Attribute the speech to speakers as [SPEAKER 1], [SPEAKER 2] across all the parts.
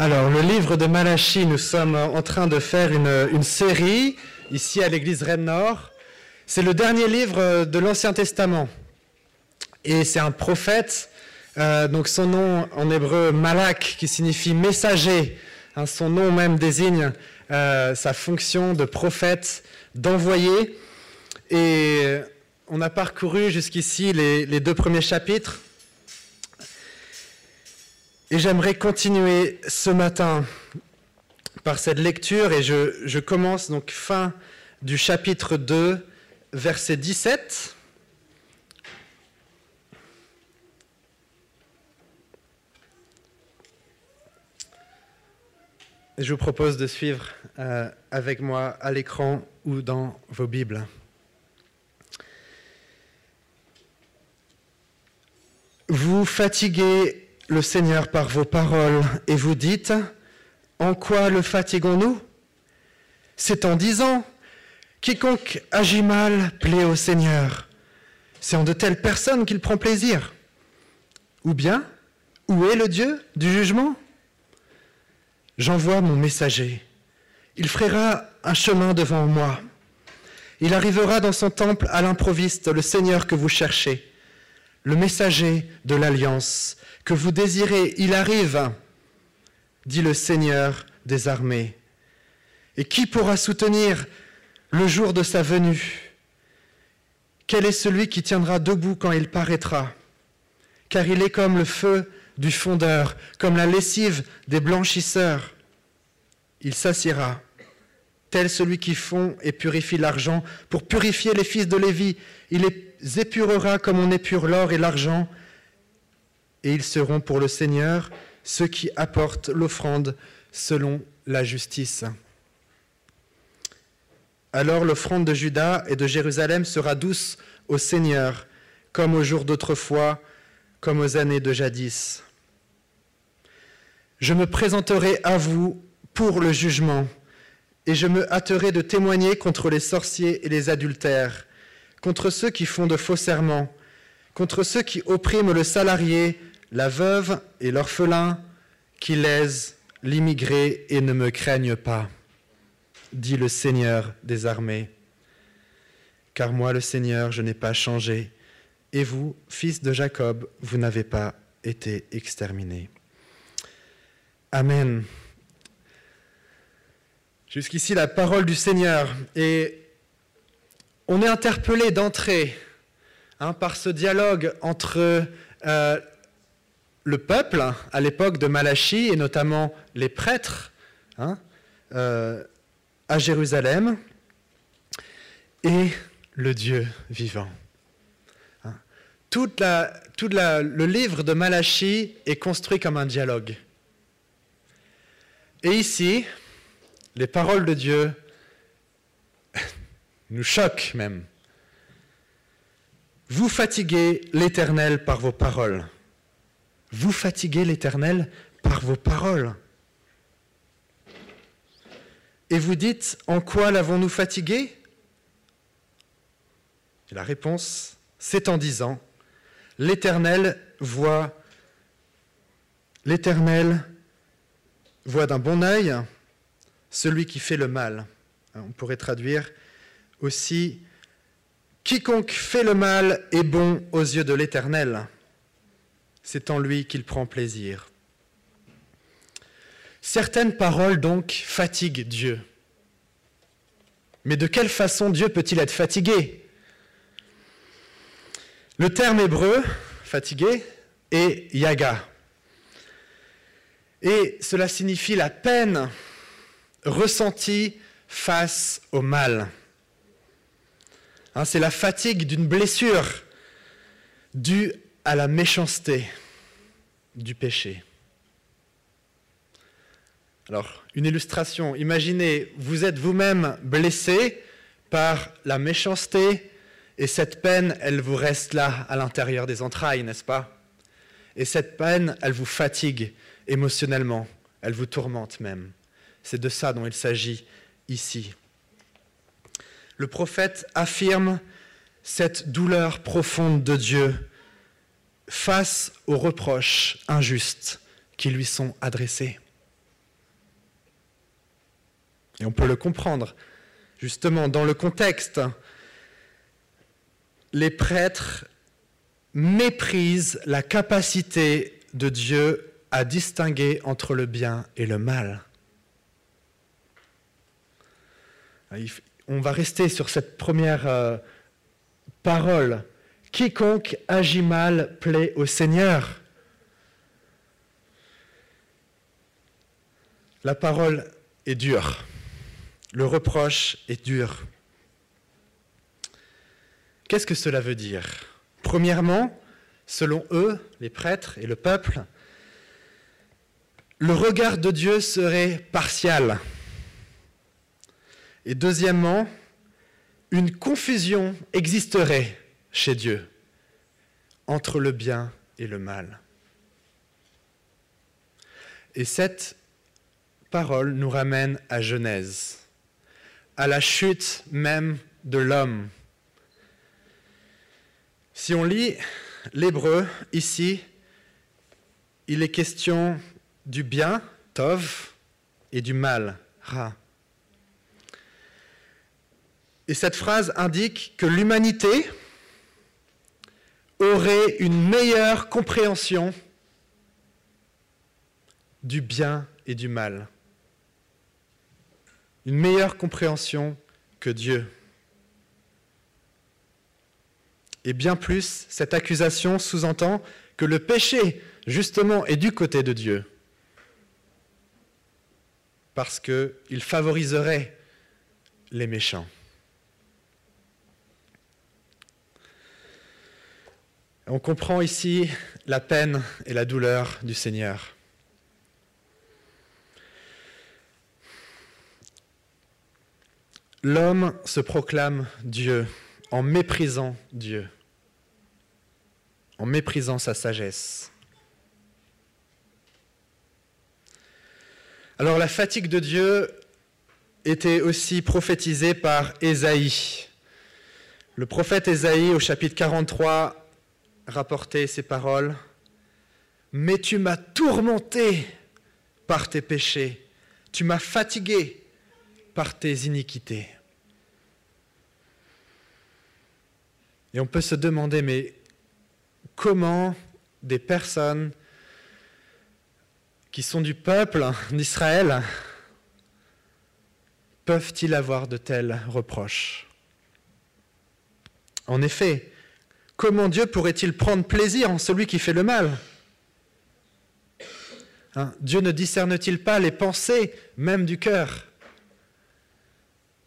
[SPEAKER 1] Alors, le livre de Malachie, nous sommes en train de faire une, série ici à l'église Rennes Nord. C'est le dernier livre de l'Ancien Testament. Et c'est un prophète, euh, donc son nom en hébreu Malak, qui signifie messager. Hein, son nom même désigne euh, sa fonction de prophète, d'envoyer. Et on a parcouru jusqu'ici les deux premiers chapitres. Et j'aimerais continuer ce matin par cette lecture et je, commence donc fin du chapitre 2, verset 17. Et je vous propose de suivre euh, avec moi à l'écran ou dans vos Bibles. Vous fatiguez le Seigneur par vos paroles et vous dites, en quoi le fatiguons-nous C'est en disant, quiconque agit mal plaît au Seigneur. C'est en de telles personnes qu'il prend plaisir. Ou bien, où est le Dieu du jugement? J'envoie mon messager. Il frayera un chemin devant moi. Il arrivera dans son temple à l'improviste, le Seigneur que vous cherchez, le messager de l'alliance que vous désirez, il arrive, dit le Seigneur des armées. Et qui pourra soutenir le jour de sa venue? Quel est celui qui tiendra debout quand il paraîtra? Car il est comme le feu du fondeur, comme la lessive des blanchisseurs. Il s'assiera, tel celui qui fond et purifie l'argent, pour purifier les fils de Lévi. Il les épurera comme on épure l'or et l'argent, et ils seront pour le Seigneur ceux qui apportent l'offrande selon la justice. Alors l'offrande de Juda et de Jérusalem sera douce au Seigneur, comme aux jours d'autrefois, comme aux années de jadis. Je me présenterai à vous pour le jugement, et je me hâterai de témoigner contre les sorciers et les adultères, contre ceux qui font de faux serments, contre ceux qui oppriment le salarié la veuve et l'orphelin qui lèsent l'immigré et ne me craignent pas, dit le Seigneur des armées. Car moi, le Seigneur, je n'ai pas changé, et vous, fils de Jacob, vous n'avez pas été exterminés. Amen. Jusqu'ici, la parole du Seigneur. Et on est interpellé d'entrée hein, par ce dialogue entre euh, le peuple, à l'époque de Malachie, et notamment les prêtres hein, euh, à Jérusalem, et le Dieu vivant. Hein. Tout le livre de Malachie est construit comme un dialogue. Et ici, les paroles de Dieu nous choquent même. Vous fatiguez l'Éternel par vos paroles. Vous fatiguez l'Éternel par vos paroles. Et vous dites, en quoi l'avons-nous fatigué? La réponse, c'est en disant, l'Éternel voit, l'Éternel voit d'un bon œil celui qui fait le mal. On pourrait traduire aussi, quiconque fait le mal est bon aux yeux de l'Éternel c'est en lui qu'il prend plaisir. Certaines paroles donc fatiguent Dieu. Mais de quelle façon Dieu peut-il être fatigué? Le terme hébreu, fatigué, est yaga. Et cela signifie la peine ressentie face au mal. Hein, c'est la fatigue d'une blessure due à la méchanceté du péché. Alors, une illustration. Imaginez, vous êtes vous-même blessé par la méchanceté et cette peine, elle vous reste là, à l'intérieur des entrailles, n'est-ce pas? Et cette peine, elle vous fatigue émotionnellement, elle vous tourmente même. C'est de ça dont il s'agit ici. Le prophète affirme cette douleur profonde de Dieu face aux reproches injustes qui lui sont adressés. Et on peut le comprendre. Justement, dans le contexte, les prêtres méprisent la capacité de Dieu à distinguer entre le bien et le mal. On va rester sur cette première euh, parole. Quiconque agit mal plaît au Seigneur. La parole est dure. Le reproche est dur. Qu'est-ce que cela veut dire? Premièrement, selon eux, les prêtres et le peuple, le regard de Dieu serait partial. Et deuxièmement, une confusion existerait chez Dieu entre le bien et le mal. Et cette parole nous ramène à Genèse, à la chute même de l'homme. Si on lit l'hébreu ici, il est question du bien, tov, et du mal, ra. Et cette phrase indique que l'humanité aurait une meilleure compréhension du bien et du mal une meilleure compréhension que Dieu. Et bien plus, cette accusation sous-entend que le péché, justement, est du côté de Dieu, parce qu'il favoriserait les méchants. On comprend ici la peine et la douleur du Seigneur. L'homme se proclame Dieu en méprisant Dieu, en méprisant sa sagesse. Alors la fatigue de Dieu était aussi prophétisée par Ésaïe. Le prophète Ésaïe au chapitre 43 rapportait ces paroles. Mais tu m'as tourmenté par tes péchés, tu m'as fatigué par tes iniquités. Et on peut se demander, mais comment des personnes qui sont du peuple d'Israël peuvent-ils avoir de tels reproches? En effet, comment Dieu pourrait-il prendre plaisir en celui qui fait le mal? Hein, Dieu ne discerne-t-il pas les pensées même du cœur?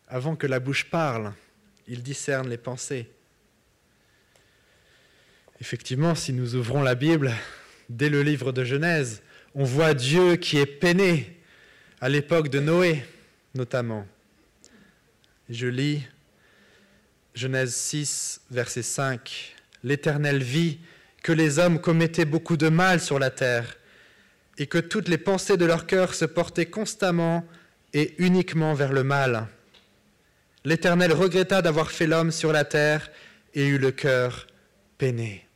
[SPEAKER 1] Avant que la bouche parle, il discerne les pensées. Effectivement, si nous ouvrons la Bible, dès le livre de Genèse, on voit Dieu qui est peiné à l'époque de Noé, notamment. Je lis Genèse 6, verset 5. L'Éternel vit que les hommes commettaient beaucoup de mal sur la terre et que toutes les pensées de leur cœur se portaient constamment et uniquement vers le mal. L'Éternel regretta d'avoir fait l'homme sur la terre et eut le cœur peiné.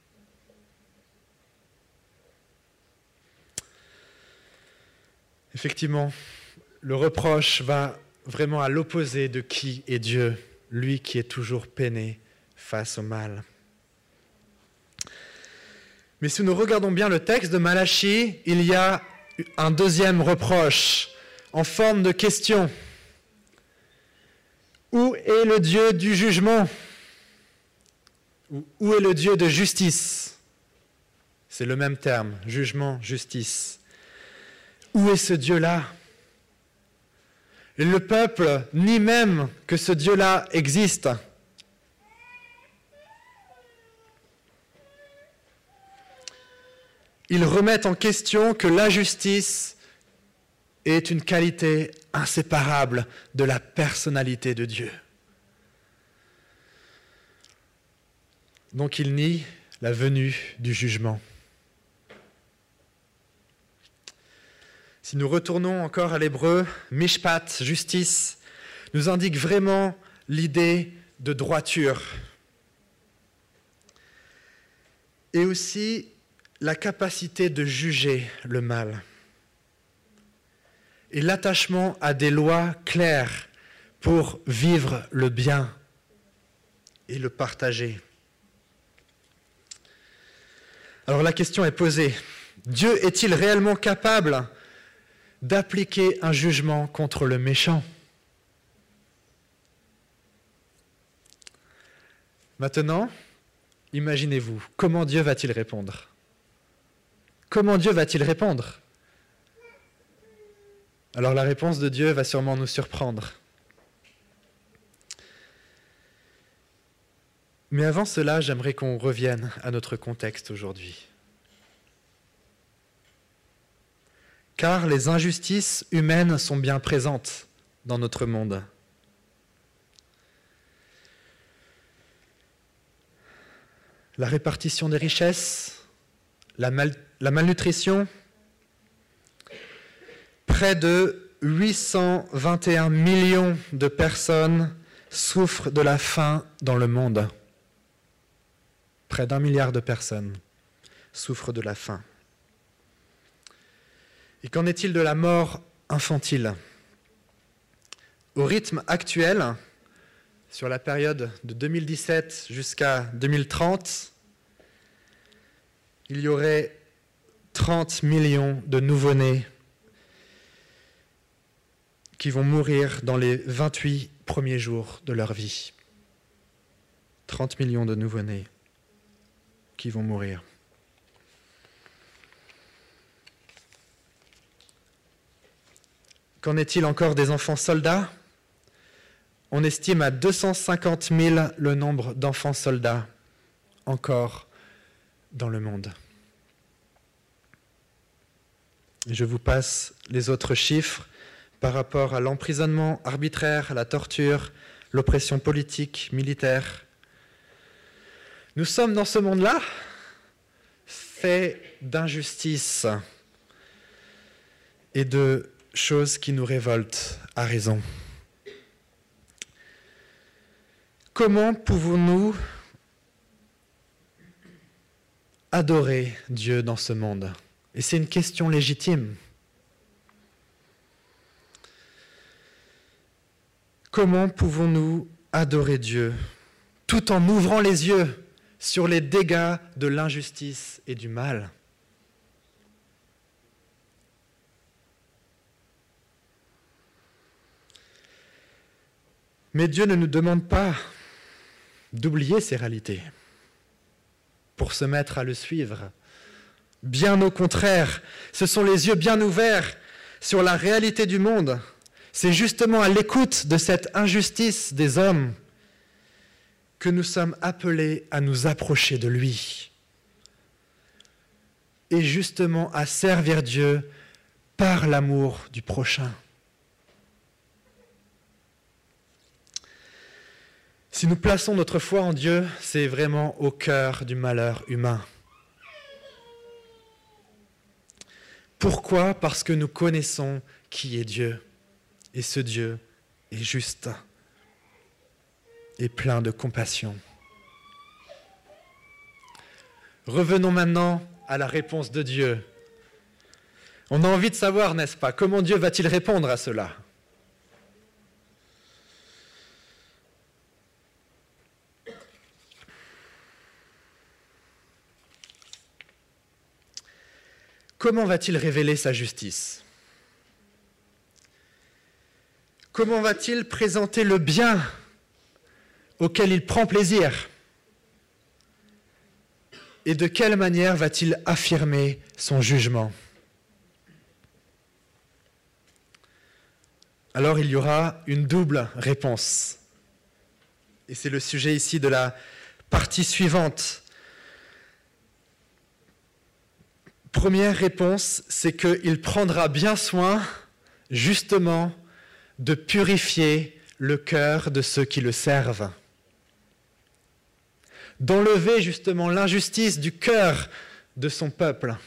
[SPEAKER 1] Effectivement, le reproche va vraiment à l'opposé de qui est Dieu, lui qui est toujours peiné face au mal. Mais si nous regardons bien le texte de Malachie, il y a un deuxième reproche en forme de question. Où est le Dieu du jugement? Où est le Dieu de justice? C'est le même terme, jugement, justice. Où est ce Dieu-là? Le peuple nie même que ce Dieu-là existe. Ils remettent en question que la justice est une qualité inséparable de la personnalité de Dieu. Donc il nie la venue du jugement. Si nous retournons encore à l'hébreu, mishpat, justice, nous indique vraiment l'idée de droiture. Et aussi la capacité de juger le mal. et l'attachement à des lois claires pour vivre le bien et le partager. Alors la question est posée. Dieu est-il réellement capable d'appliquer un jugement contre le méchant? Maintenant, imaginez-vous, comment Dieu va-t-il répondre? Comment Dieu va-t-il répondre? Alors la réponse de Dieu va sûrement nous surprendre. Mais avant cela, j'aimerais qu'on revienne à notre contexte aujourd'hui. Car les injustices humaines sont bien présentes dans notre monde. La répartition des richesses, la, la malnutrition, près de 821 millions de personnes souffrent de la faim dans le monde. Près d'un milliard de personnes souffrent de la faim. Et qu'en est-il de la mort infantile? Au rythme actuel, sur la période de 2017 jusqu'à 2030, il y aurait 30 millions de nouveau-nés qui vont mourir dans les 28 premiers jours de leur vie. 30 millions de nouveau-nés qui vont mourir. Qu'en est-il encore des enfants soldats? On estime à 250 000 le nombre d'enfants soldats encore dans le monde. Je vous passe les autres chiffres par rapport à l'emprisonnement arbitraire, la torture, l'oppression politique, militaire, nous sommes dans ce monde-là fait d'injustice et de choses qui nous révoltent à raison. Comment pouvons-nous adorer Dieu dans ce monde? Et c'est une question légitime. Comment pouvons-nous adorer Dieu tout en ouvrant les yeux sur les dégâts de l'injustice et du mal? Mais Dieu ne nous demande pas d'oublier ces réalités pour se mettre à le suivre. Bien au contraire, ce sont les yeux bien ouverts sur la réalité du monde. C'est justement à l'écoute de cette injustice des hommes que nous sommes appelés à nous approcher de lui et justement à servir Dieu par l'amour du prochain. Si nous plaçons notre foi en Dieu, c'est vraiment au cœur du malheur humain. Pourquoi Parce que nous connaissons qui est Dieu. Et ce Dieu est juste et plein de compassion. Revenons maintenant à la réponse de Dieu. On a envie de savoir, n'est-ce pas, comment Dieu va-t-il répondre à cela? Comment va-t-il révéler sa justice? Comment va-t-il présenter le bien auquel il prend plaisir? Et de quelle manière va-t-il affirmer son jugement? Alors il y aura une double réponse. Et c'est le sujet ici de la partie suivante. Première réponse, c'est qu'il prendra bien soin, justement, de purifier le cœur de ceux qui le servent d'enlever justement l'injustice du cœur de son peuple.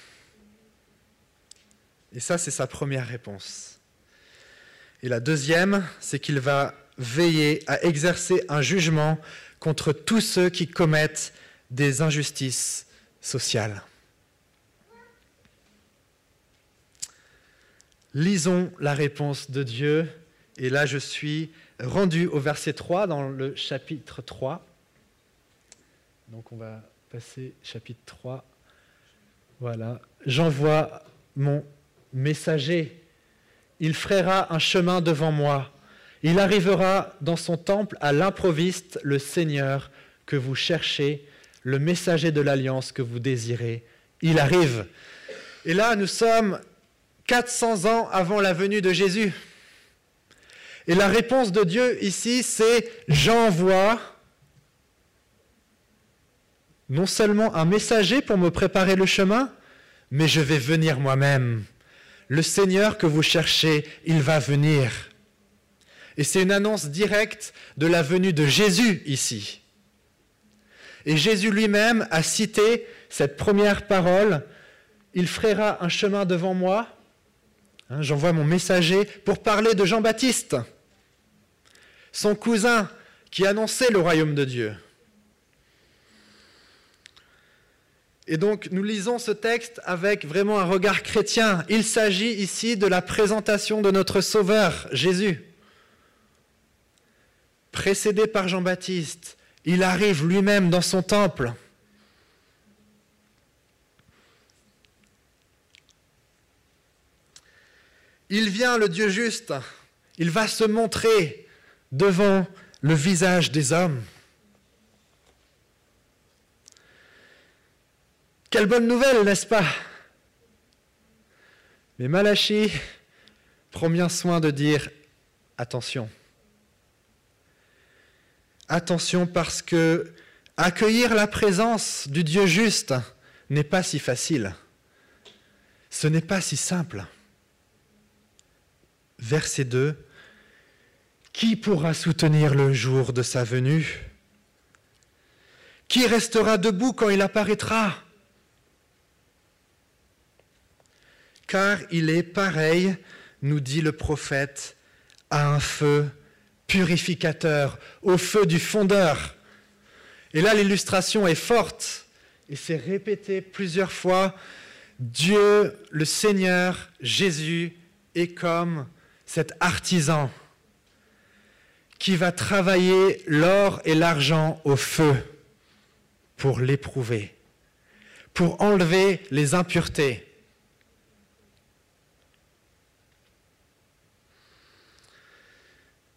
[SPEAKER 1] Et ça, c'est sa première réponse. Et la deuxième, c'est qu'il va veiller à exercer un jugement contre tous ceux qui commettent des injustices sociales. Lisons la réponse de Dieu. Et là, je suis rendu au verset 3 dans le chapitre 3. Donc on va passer chapitre 3. Voilà. J'envoie mon messager. Il frayera un chemin devant moi. Il arrivera dans son temple à l'improviste, le Seigneur que vous cherchez, le messager de l'alliance que vous désirez. Il arrive. Et là, nous sommes 400 ans avant la venue de Jésus. Et la réponse de Dieu ici, c'est j'envoie non seulement un messager pour me préparer le chemin, mais je vais venir moi-même. Le Seigneur que vous cherchez, il va venir. Et c'est une annonce directe de la venue de Jésus ici. Et Jésus lui-même a cité cette première parole, il frayera un chemin devant moi. Hein, j'envoie mon messager pour parler de Jean-Baptiste son cousin qui annonçait le royaume de Dieu. Et donc nous lisons ce texte avec vraiment un regard chrétien. Il s'agit ici de la présentation de notre Sauveur, Jésus. Précédé par Jean-Baptiste, il arrive lui-même dans son temple. Il vient, le Dieu juste, il va se montrer devant le visage des hommes. Quelle bonne nouvelle, n'est-ce pas? Mais Malachi prend bien soin de dire attention. Attention parce que accueillir la présence du Dieu juste n'est pas si facile. Ce n'est pas si simple. Verset 2 qui pourra soutenir le jour de sa venue? Qui restera debout quand il apparaîtra? Car il est pareil, nous dit le prophète, à un feu purificateur, au feu du fondeur. Et là, l'illustration est forte, et c'est répété plusieurs fois. Dieu, le Seigneur, Jésus, est comme cet artisan qui va travailler l'or et l'argent au feu pour l'éprouver, pour enlever les impuretés.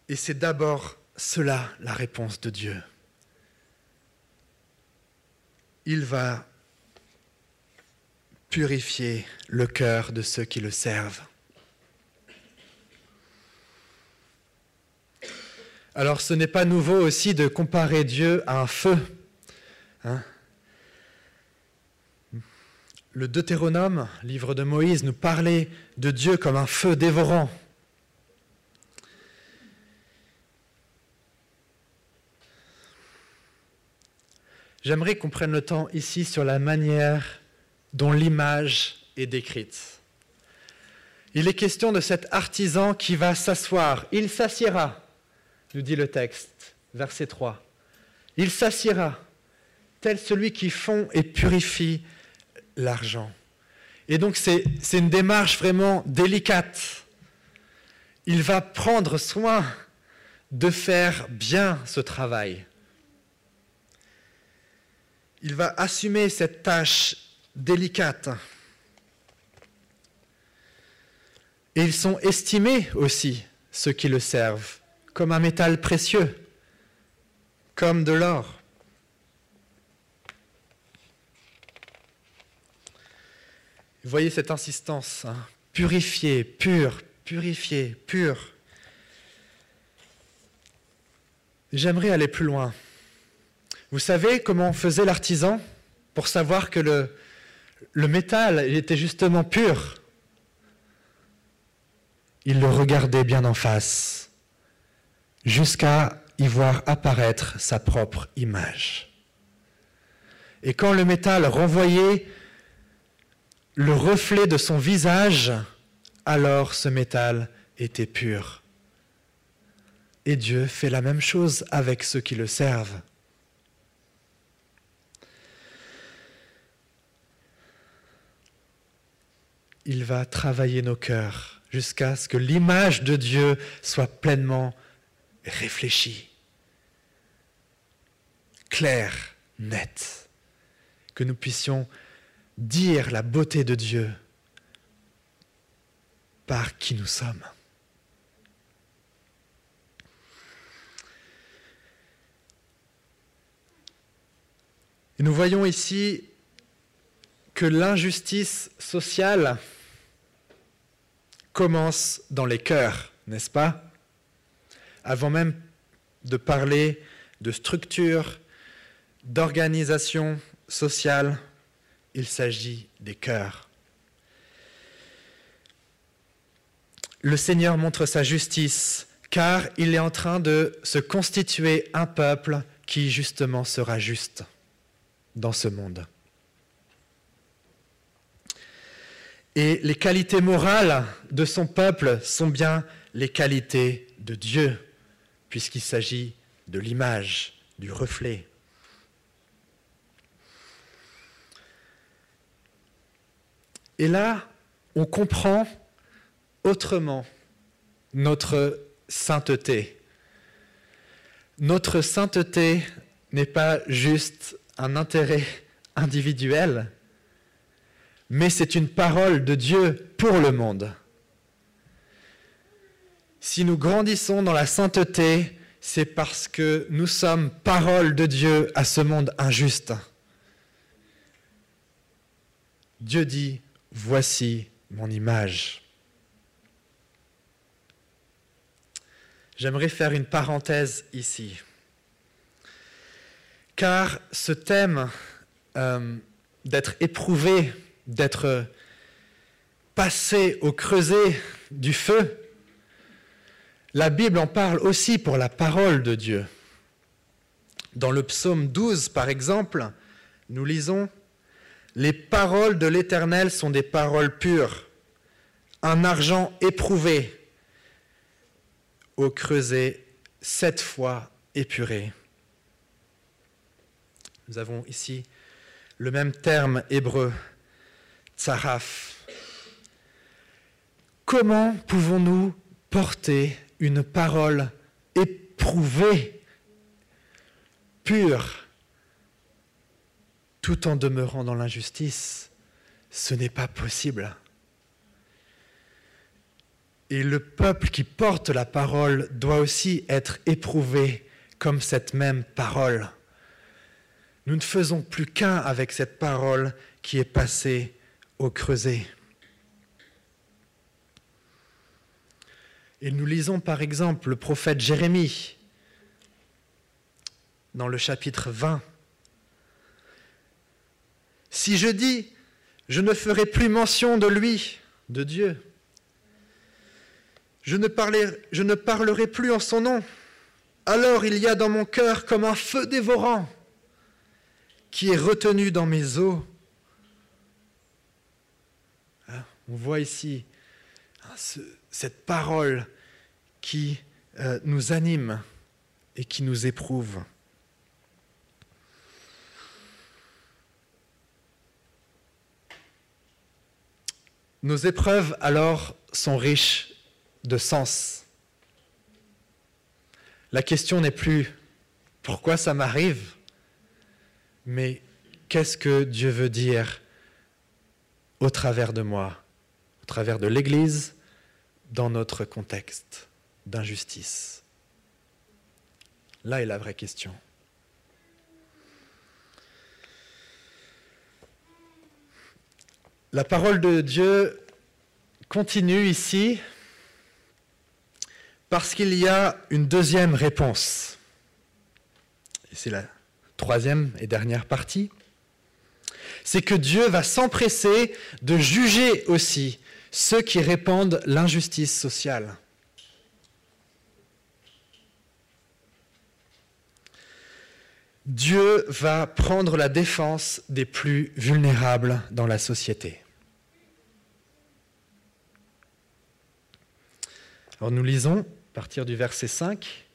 [SPEAKER 1] Et c'est d'abord cela la réponse de Dieu. Il va purifier le cœur de ceux qui le servent. Alors ce n'est pas nouveau aussi de comparer Dieu à un feu. Hein. le Deutéronome, livre de Moïse, nous parlait de Dieu comme un feu dévorant. J'aimerais qu'on prenne le temps ici sur la manière dont l'image est décrite. Il est question de cet artisan qui va s'asseoir. Il s'assiera nous dit le texte, verset 3. Il s'assiera, tel celui qui fond et purifie l'argent. Et donc c'est une démarche vraiment délicate. Il va prendre soin de faire bien ce travail. Il va assumer cette tâche délicate. Et ils sont estimés aussi, ceux qui le servent comme un métal précieux, comme de l'or. Vous voyez cette insistance, hein. purifier, pur, purifier, pur. J'aimerais aller plus loin. Vous savez comment faisait l'artisan pour savoir que le métal était justement pur? Il le regardait bien en face jusqu'à y voir apparaître sa propre image. Et quand le métal renvoyait le reflet de son visage, alors ce métal était pur. Et Dieu fait la même chose avec ceux qui le servent. Il va travailler nos cœurs jusqu'à ce que l'image de Dieu soit pleinement réfléchie, claire, nette, que nous puissions dire la beauté de Dieu par qui nous sommes. Et nous voyons ici que l'injustice sociale commence dans les cœurs, n'est-ce pas? Avant même de parler de structure, d'organisation sociale, il s'agit des cœurs. Le Seigneur montre sa justice car il est en train de se constituer un peuple qui justement sera juste dans ce monde. Et les qualités morales de son peuple sont bien les qualités de Dieu, puisqu'il s'agit de l'image, du reflet. Et là, on comprend autrement notre sainteté. Notre sainteté n'est pas juste un intérêt individuel, mais c'est une parole de Dieu pour le monde. Si nous grandissons dans la sainteté, c'est parce que nous sommes parole de Dieu à ce monde injuste. Dieu dit, voici mon image. J'aimerais faire une parenthèse ici car ce thème euh, d'être éprouvé, d'être passé au creuset du feu, la Bible en parle aussi pour la parole de Dieu. Dans le psaume 12, par exemple, nous lisons Les paroles de l'Éternel sont des paroles pures, un argent éprouvé, au creuset sept fois épuré. Nous avons ici le même terme hébreu, tsaraf. Comment pouvons-nous porter une parole éprouvée, pure, tout en demeurant dans l'injustice Ce n'est pas possible. Et le peuple qui porte la parole doit aussi être éprouvé comme cette même parole. Nous ne faisons plus qu'un avec cette parole qui est passée au creuset. Et nous lisons par exemple le prophète Jérémie dans le chapitre 20. Si je dis, je ne ferai plus mention de lui, de Dieu, je ne, parlerai plus en son nom, alors il y a dans mon cœur comme un feu dévorant qui est retenu dans mes os. Hein, on voit ici hein, cette parole qui euh, nous anime et qui nous éprouve. Nos épreuves alors sont riches de sens. La question n'est plus pourquoi ça m'arrive, mais qu'est-ce que Dieu veut dire au travers de moi, au travers de l'Église, dans notre contexte d'injustice Là est la vraie question. La parole de Dieu continue ici parce qu'il y a une deuxième réponse. Et c'est la troisième et dernière partie, c'est que Dieu va s'empresser de juger aussi ceux qui répandent l'injustice sociale. Dieu va prendre la défense des plus vulnérables dans la société. Alors nous lisons à partir du verset 5.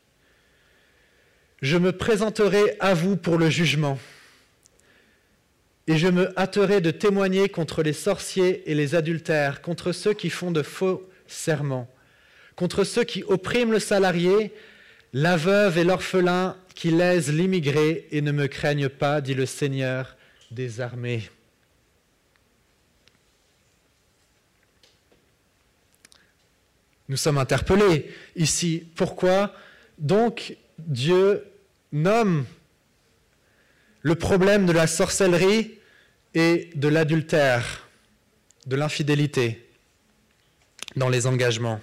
[SPEAKER 1] Je me présenterai à vous pour le jugement, et je me hâterai de témoigner contre les sorciers et les adultères, contre ceux qui font de faux serment, contre ceux qui oppriment le salarié, la veuve et l'orphelin qui lèsent l'immigré et ne me craignent pas, dit le Seigneur des armées. Nous sommes interpellés ici. Pourquoi donc Dieu nomme le problème de la sorcellerie et de l'adultère, de l'infidélité dans les engagements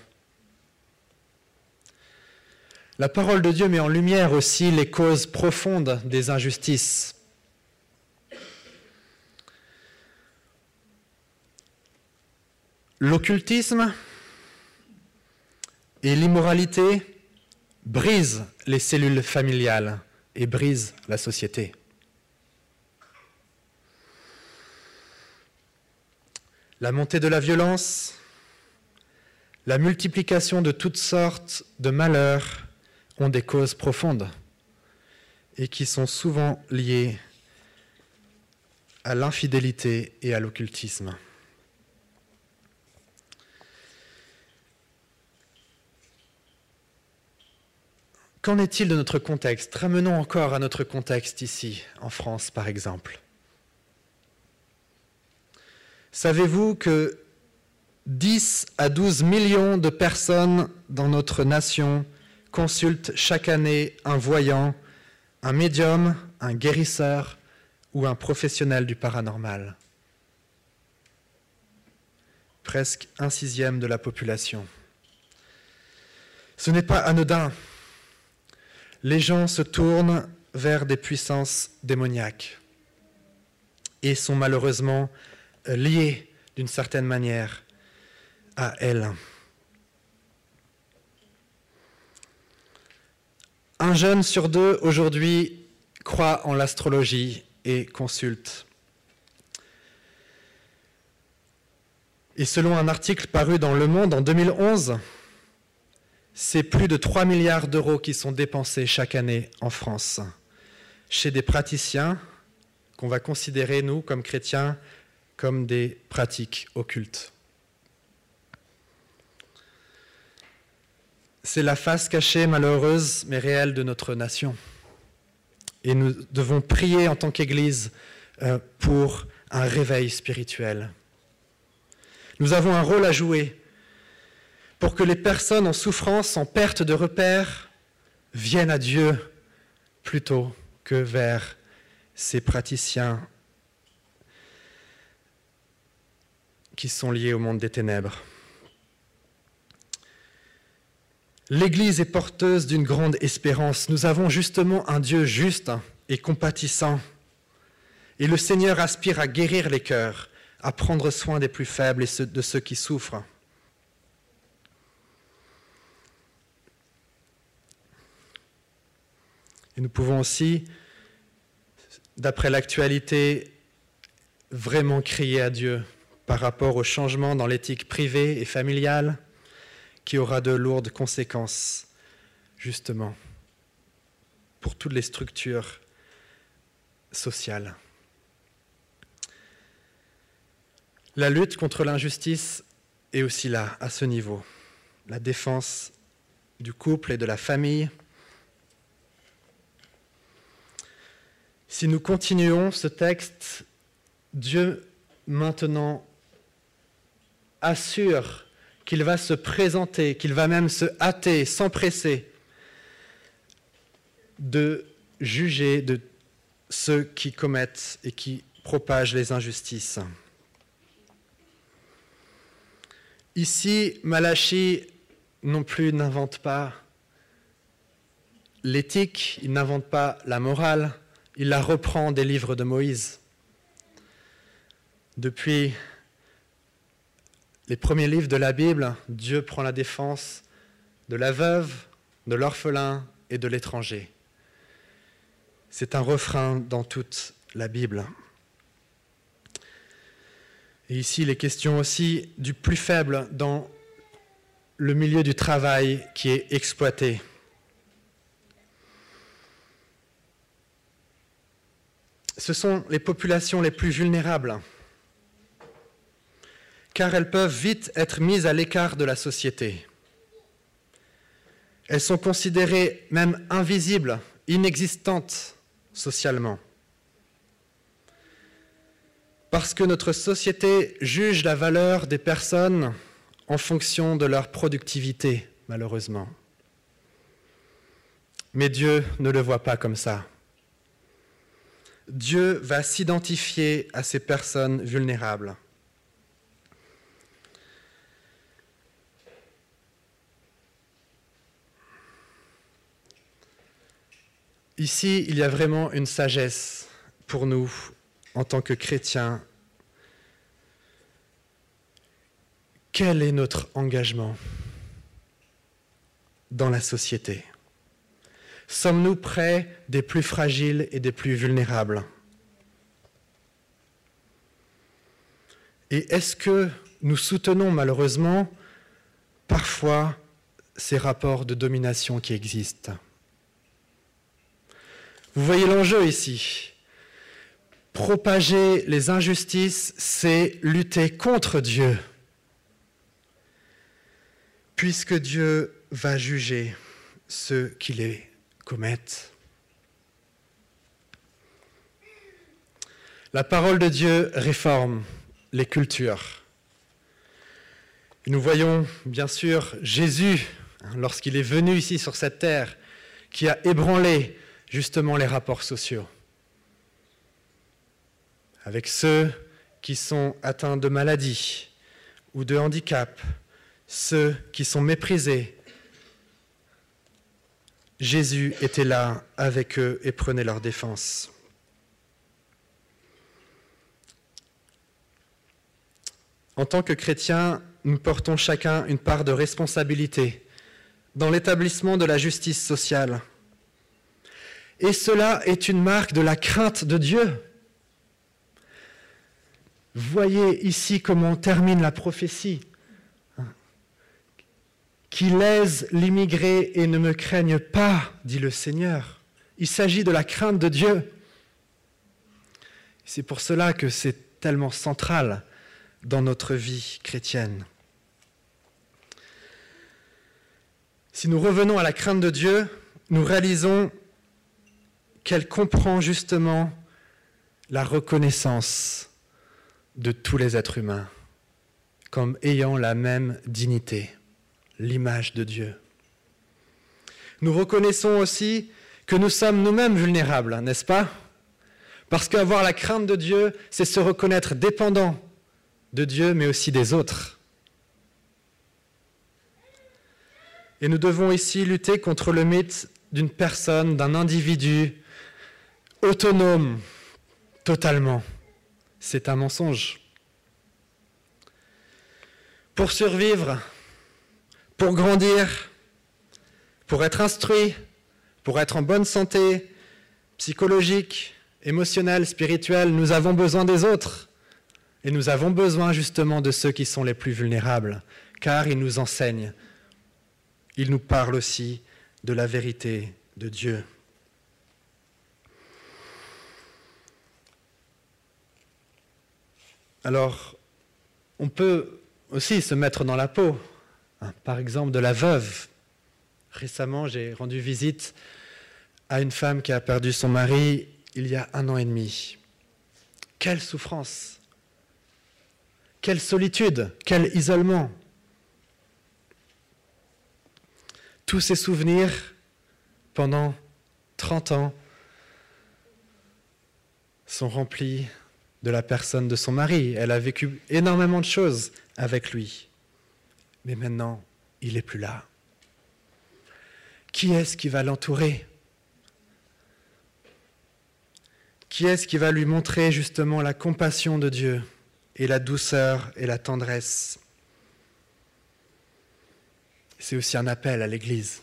[SPEAKER 1] La parole de Dieu met en lumière aussi les causes profondes des injustices. L'occultisme et l'immoralité brisent les cellules familiales et brisent la société. La montée de la violence, la multiplication de toutes sortes de malheurs ont des causes profondes et qui sont souvent liées à l'infidélité et à l'occultisme. Qu'en est-il de notre contexte? Ramenons encore à notre contexte ici, en France par exemple. Savez-vous que 10 à 12 millions de personnes dans notre nation consultent chaque année un voyant, un médium, un guérisseur ou un professionnel du paranormal? Presque un sixième de la population. Ce n'est pas anodin. Les gens se tournent vers des puissances démoniaques. Et sont malheureusement liés d'une certaine manière à elles. Un jeune sur deux aujourd'hui croit en l'astrologie et consulte. Et selon un article paru dans Le Monde en 2011, c'est plus de 3 milliards d'euros qui sont dépensés chaque année en France chez des praticiens qu'on va considérer, nous, comme chrétiens, comme des pratiques occultes. C'est la face cachée, malheureuse, mais réelle de notre nation. Et nous devons prier en tant qu'Église euh, pour un réveil spirituel. Nous avons un rôle à jouer pour que les personnes en souffrance, en perte de repères, viennent à Dieu plutôt que vers ces praticiens qui sont liés au monde des ténèbres. L'Église est porteuse d'une grande espérance. Nous avons justement un Dieu juste et compatissant. Et le Seigneur aspire à guérir les cœurs, à prendre soin des plus faibles et de ceux qui souffrent. Et nous pouvons aussi, d'après l'actualité, vraiment crier à Dieu par rapport au changement dans l'éthique privée et familiale qui aura de lourdes conséquences, justement, pour toutes les structures sociales. La lutte contre l'injustice est aussi là, à ce niveau. La défense du couple et de la famille, Si nous continuons ce texte, Dieu maintenant assure qu'il va se présenter, qu'il va même se hâter, s'empresser de juger de ceux qui commettent et qui propagent les injustices. Ici, Malachi non plus n'invente pas l'éthique, il n'invente pas la morale, il la reprend des livres de Moïse. Depuis les premiers livres de la Bible, Dieu prend la défense de la veuve, de l'orphelin et de l'étranger. C'est un refrain dans toute la Bible. Et ici, les questions aussi du plus faible dans le milieu du travail qui est exploité. ce sont les populations les plus vulnérables car elles peuvent vite être mises à l'écart de la société. Elles sont considérées même invisibles, inexistantes socialement. Parce que notre société juge la valeur des personnes en fonction de leur productivité, malheureusement. Mais Dieu ne le voit pas comme ça. Dieu va s'identifier à ces personnes vulnérables. Ici, il y a vraiment une sagesse pour nous en tant que chrétiens. Quel est notre engagement dans la société? Sommes-nous près des plus fragiles et des plus vulnérables? Et est-ce que nous soutenons malheureusement parfois ces rapports de domination qui existent? Vous voyez l'enjeu ici. Propager les injustices, c'est lutter contre Dieu, puisque Dieu va juger ceux qui les commettent. La parole de Dieu réforme les cultures. nous voyons bien sûr Jésus, hein, lorsqu'il est venu ici sur cette terre, qui a ébranlé justement les rapports sociaux. Avec ceux qui sont atteints de maladie ou de handicap, ceux qui sont méprisés, Jésus était là avec eux et prenait leur défense. En tant que chrétiens, nous portons chacun une part de responsabilité dans l'établissement de la justice sociale. Et cela est une marque de la crainte de Dieu. Voyez ici comment termine la prophétie qui lèse l'immigré et ne me craigne pas, dit le Seigneur. Il s'agit de la crainte de Dieu. C'est pour cela que c'est tellement central dans notre vie chrétienne. Si nous revenons à la crainte de Dieu, nous réalisons qu'elle comprend justement la reconnaissance de tous les êtres humains comme ayant la même dignité l'image de Dieu. Nous reconnaissons aussi que nous sommes nous-mêmes vulnérables, n'est-ce pas? Parce qu'avoir la crainte de Dieu, c'est se reconnaître dépendant de Dieu, mais aussi des autres. Et nous devons ici lutter contre le mythe d'une personne, d'un individu autonome totalement. C'est un mensonge. Pour survivre, pour grandir, pour être instruit, pour être en bonne santé psychologique, émotionnelle, spirituelle, nous avons besoin des autres. Et nous avons besoin justement de ceux qui sont les plus vulnérables, car ils nous enseignent. Ils nous parlent aussi de la vérité de Dieu. Alors, on peut aussi se mettre dans la peau Hein, par exemple de la veuve. Récemment, j'ai rendu visite à une femme qui a perdu son mari il y a un an et demi. Quelle souffrance, quelle solitude, quel isolement. Tous ces souvenirs pendant 30 ans sont remplis de la personne de son mari. Elle a vécu énormément de choses avec lui mais maintenant, il n'est plus là. Qui est-ce qui va l'entourer? Qui est-ce qui va lui montrer justement la compassion de Dieu et la douceur et la tendresse? C'est aussi un appel à l'Église.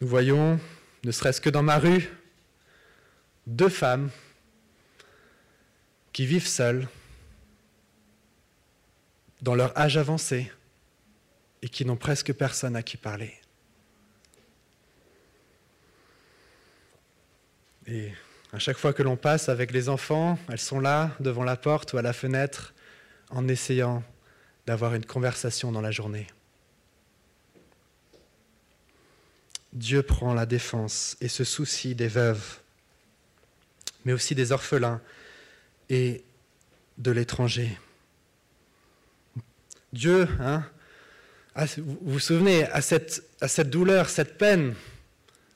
[SPEAKER 1] Nous voyons, ne serait-ce que dans ma rue, deux femmes qui vivent seules dans leur âge avancé et qui n'ont presque personne à qui parler. Et À chaque fois que l'on passe avec les enfants, elles sont là, devant la porte ou à la fenêtre, en essayant d'avoir une conversation dans la journée. Dieu prend la défense et se soucie des veuves, mais aussi des orphelins et de l'étranger. Dieu, hein, vous vous souvenez, à cette, douleur, cette peine,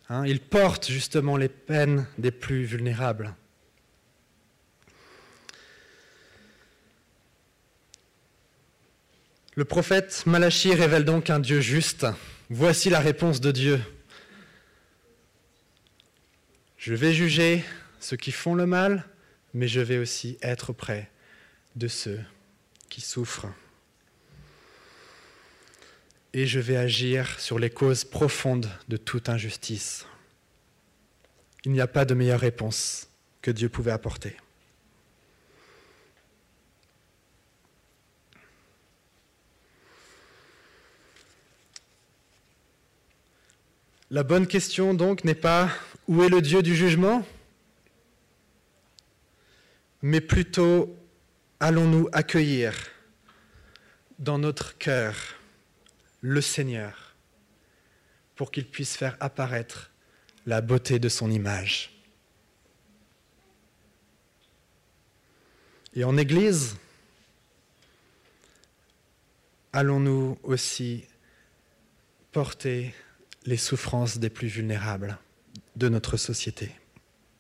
[SPEAKER 1] hein, il porte justement les peines des plus vulnérables. Le prophète Malachie révèle donc un Dieu juste. Voici la réponse de Dieu. Je vais juger ceux qui font le mal, mais je vais aussi être près de ceux qui souffrent. Et je vais agir sur les causes profondes de toute injustice. Il n'y a pas de meilleure réponse que Dieu pouvait apporter. La bonne question donc n'est pas où est le Dieu du jugement, mais plutôt allons-nous accueillir dans notre cœur le Seigneur pour qu'il puisse faire apparaître la beauté de son image. Et en Église, allons-nous aussi porter les souffrances des plus vulnérables de notre société?